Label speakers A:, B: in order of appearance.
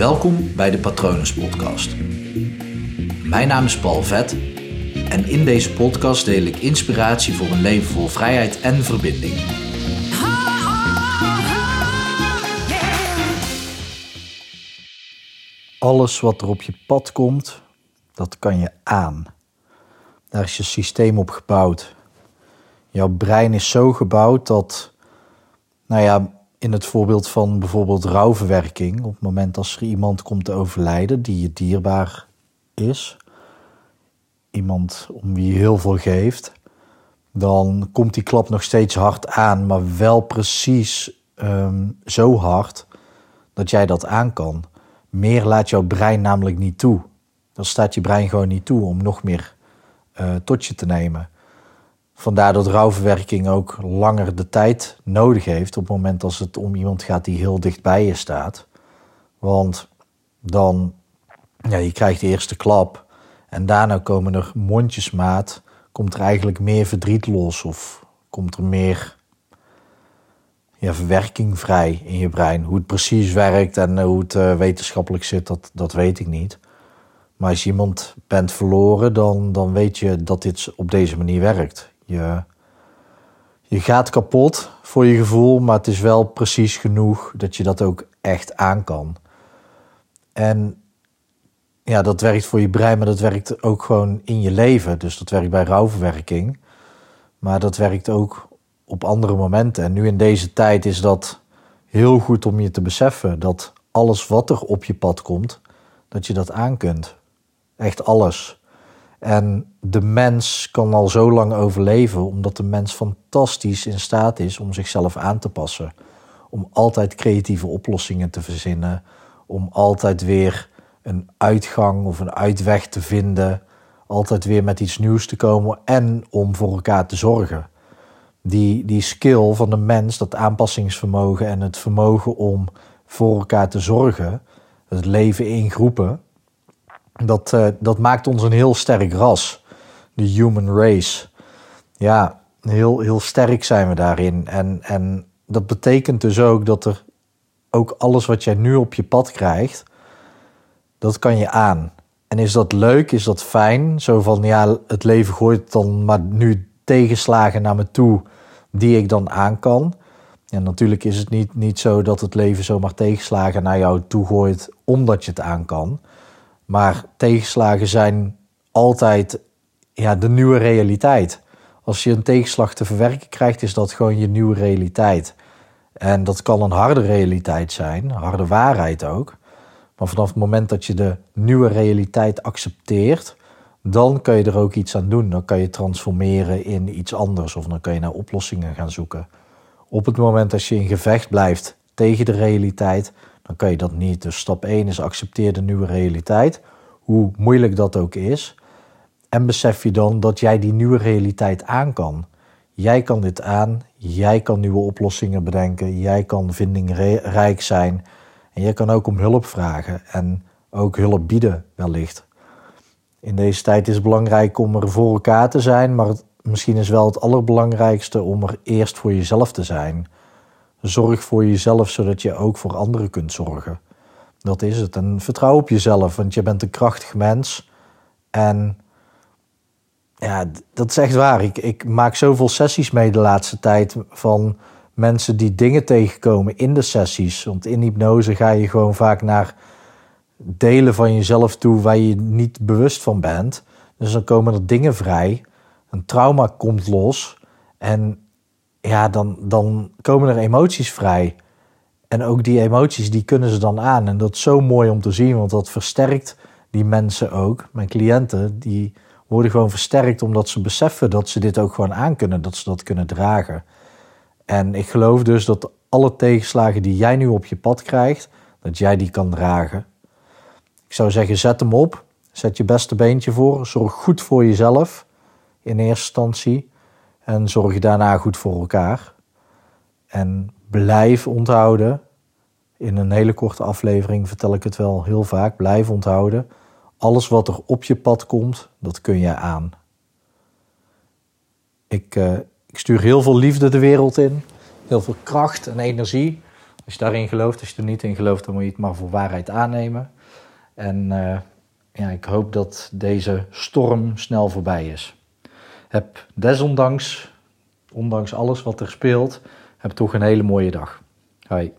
A: Welkom bij de Patronus Podcast. Mijn naam is Paul Vet en in deze podcast deel ik inspiratie voor een leven vol vrijheid en verbinding. Alles wat er op je pad komt, dat kan je aan. Daar is je systeem op gebouwd. Jouw brein is zo gebouwd dat, nou ja, in het voorbeeld van bijvoorbeeld rouwverwerking, op het moment als er iemand komt te overlijden die je dierbaar is, iemand om wie je heel veel geeft, dan komt die klap nog steeds hard aan, maar wel precies ehm, zo hard dat jij dat aan kan. Meer laat jouw brein namelijk niet toe. Dan staat je brein gewoon niet toe om nog meer uh, tot je te nemen. Vandaar dat rouwverwerking ook langer de tijd nodig heeft op het moment als het om iemand gaat die heel dicht bij je staat. Want dan, ja, je krijgt de eerste klap en daarna komen er mondjesmaat, komt er eigenlijk meer verdriet los of komt er meer ja, verwerking vrij in je brein. Hoe het precies werkt en hoe het uh, wetenschappelijk zit, dat, dat weet ik niet. Maar als je iemand bent verloren, dan, dan weet je dat dit op deze manier werkt. Je, je gaat kapot voor je gevoel, maar het is wel precies genoeg dat je dat ook echt aan kan. En ja, dat werkt voor je brein, maar dat werkt ook gewoon in je leven. Dus dat werkt bij rouwverwerking. Maar dat werkt ook op andere momenten. En nu in deze tijd is dat heel goed om je te beseffen dat alles wat er op je pad komt, dat je dat aan kunt. Echt alles. En de mens kan al zo lang overleven omdat de mens fantastisch in staat is om zichzelf aan te passen. Om altijd creatieve oplossingen te verzinnen. Om altijd weer een uitgang of een uitweg te vinden. Altijd weer met iets nieuws te komen en om voor elkaar te zorgen. Die, die skill van de mens, dat aanpassingsvermogen en het vermogen om voor elkaar te zorgen, het leven in groepen, dat, uh, dat maakt ons een heel sterk ras. De human race. Ja, heel, heel sterk zijn we daarin. En, en dat betekent dus ook dat er ook alles wat jij nu op je pad krijgt, dat kan je aan. En is dat leuk? Is dat fijn? Zo van ja, het leven gooit dan maar nu tegenslagen naar me toe die ik dan aan kan. En natuurlijk is het niet, niet zo dat het leven zomaar tegenslagen naar jou toe gooit omdat je het aan kan. Maar tegenslagen zijn altijd ja, de nieuwe realiteit. Als je een tegenslag te verwerken krijgt, is dat gewoon je nieuwe realiteit. En dat kan een harde realiteit zijn, harde waarheid ook. Maar vanaf het moment dat je de nieuwe realiteit accepteert, dan kun je er ook iets aan doen. Dan kan je transformeren in iets anders of dan kan je naar oplossingen gaan zoeken. Op het moment dat je in gevecht blijft tegen de realiteit, dan kan je dat niet. Dus stap 1 is accepteer de nieuwe realiteit, hoe moeilijk dat ook is. En besef je dan dat jij die nieuwe realiteit aan kan. Jij kan dit aan, jij kan nieuwe oplossingen bedenken, jij kan vindingrijk zijn en jij kan ook om hulp vragen en ook hulp bieden wellicht. In deze tijd is het belangrijk om er voor elkaar te zijn, maar misschien is wel het allerbelangrijkste om er eerst voor jezelf te zijn. Zorg voor jezelf, zodat je ook voor anderen kunt zorgen. Dat is het. En vertrouw op jezelf, want je bent een krachtig mens. En ja, dat is echt waar. Ik, ik maak zoveel sessies mee de laatste tijd van mensen die dingen tegenkomen in de sessies. Want in hypnose ga je gewoon vaak naar delen van jezelf toe waar je niet bewust van bent. Dus dan komen er dingen vrij. Een trauma komt los. En ja, dan, dan komen er emoties vrij. En ook die emoties, die kunnen ze dan aan. En dat is zo mooi om te zien, want dat versterkt die mensen ook. Mijn cliënten, die worden gewoon versterkt omdat ze beseffen dat ze dit ook gewoon aan kunnen, dat ze dat kunnen dragen. En ik geloof dus dat alle tegenslagen die jij nu op je pad krijgt, dat jij die kan dragen. Ik zou zeggen, zet hem op. Zet je beste beentje voor. Zorg goed voor jezelf in eerste instantie. En zorg daarna goed voor elkaar. En blijf onthouden. In een hele korte aflevering vertel ik het wel heel vaak. Blijf onthouden. Alles wat er op je pad komt, dat kun je aan. Ik, eh, stuur heel veel liefde de wereld in. Heel veel kracht en energie. Als je daarin gelooft, als je er niet in gelooft, dan moet je het maar voor waarheid aannemen. En eh, ja, ik hoop dat deze storm snel voorbij is. Heb desondanks, ondanks alles wat er speelt, heb toch een hele mooie dag. Hoi.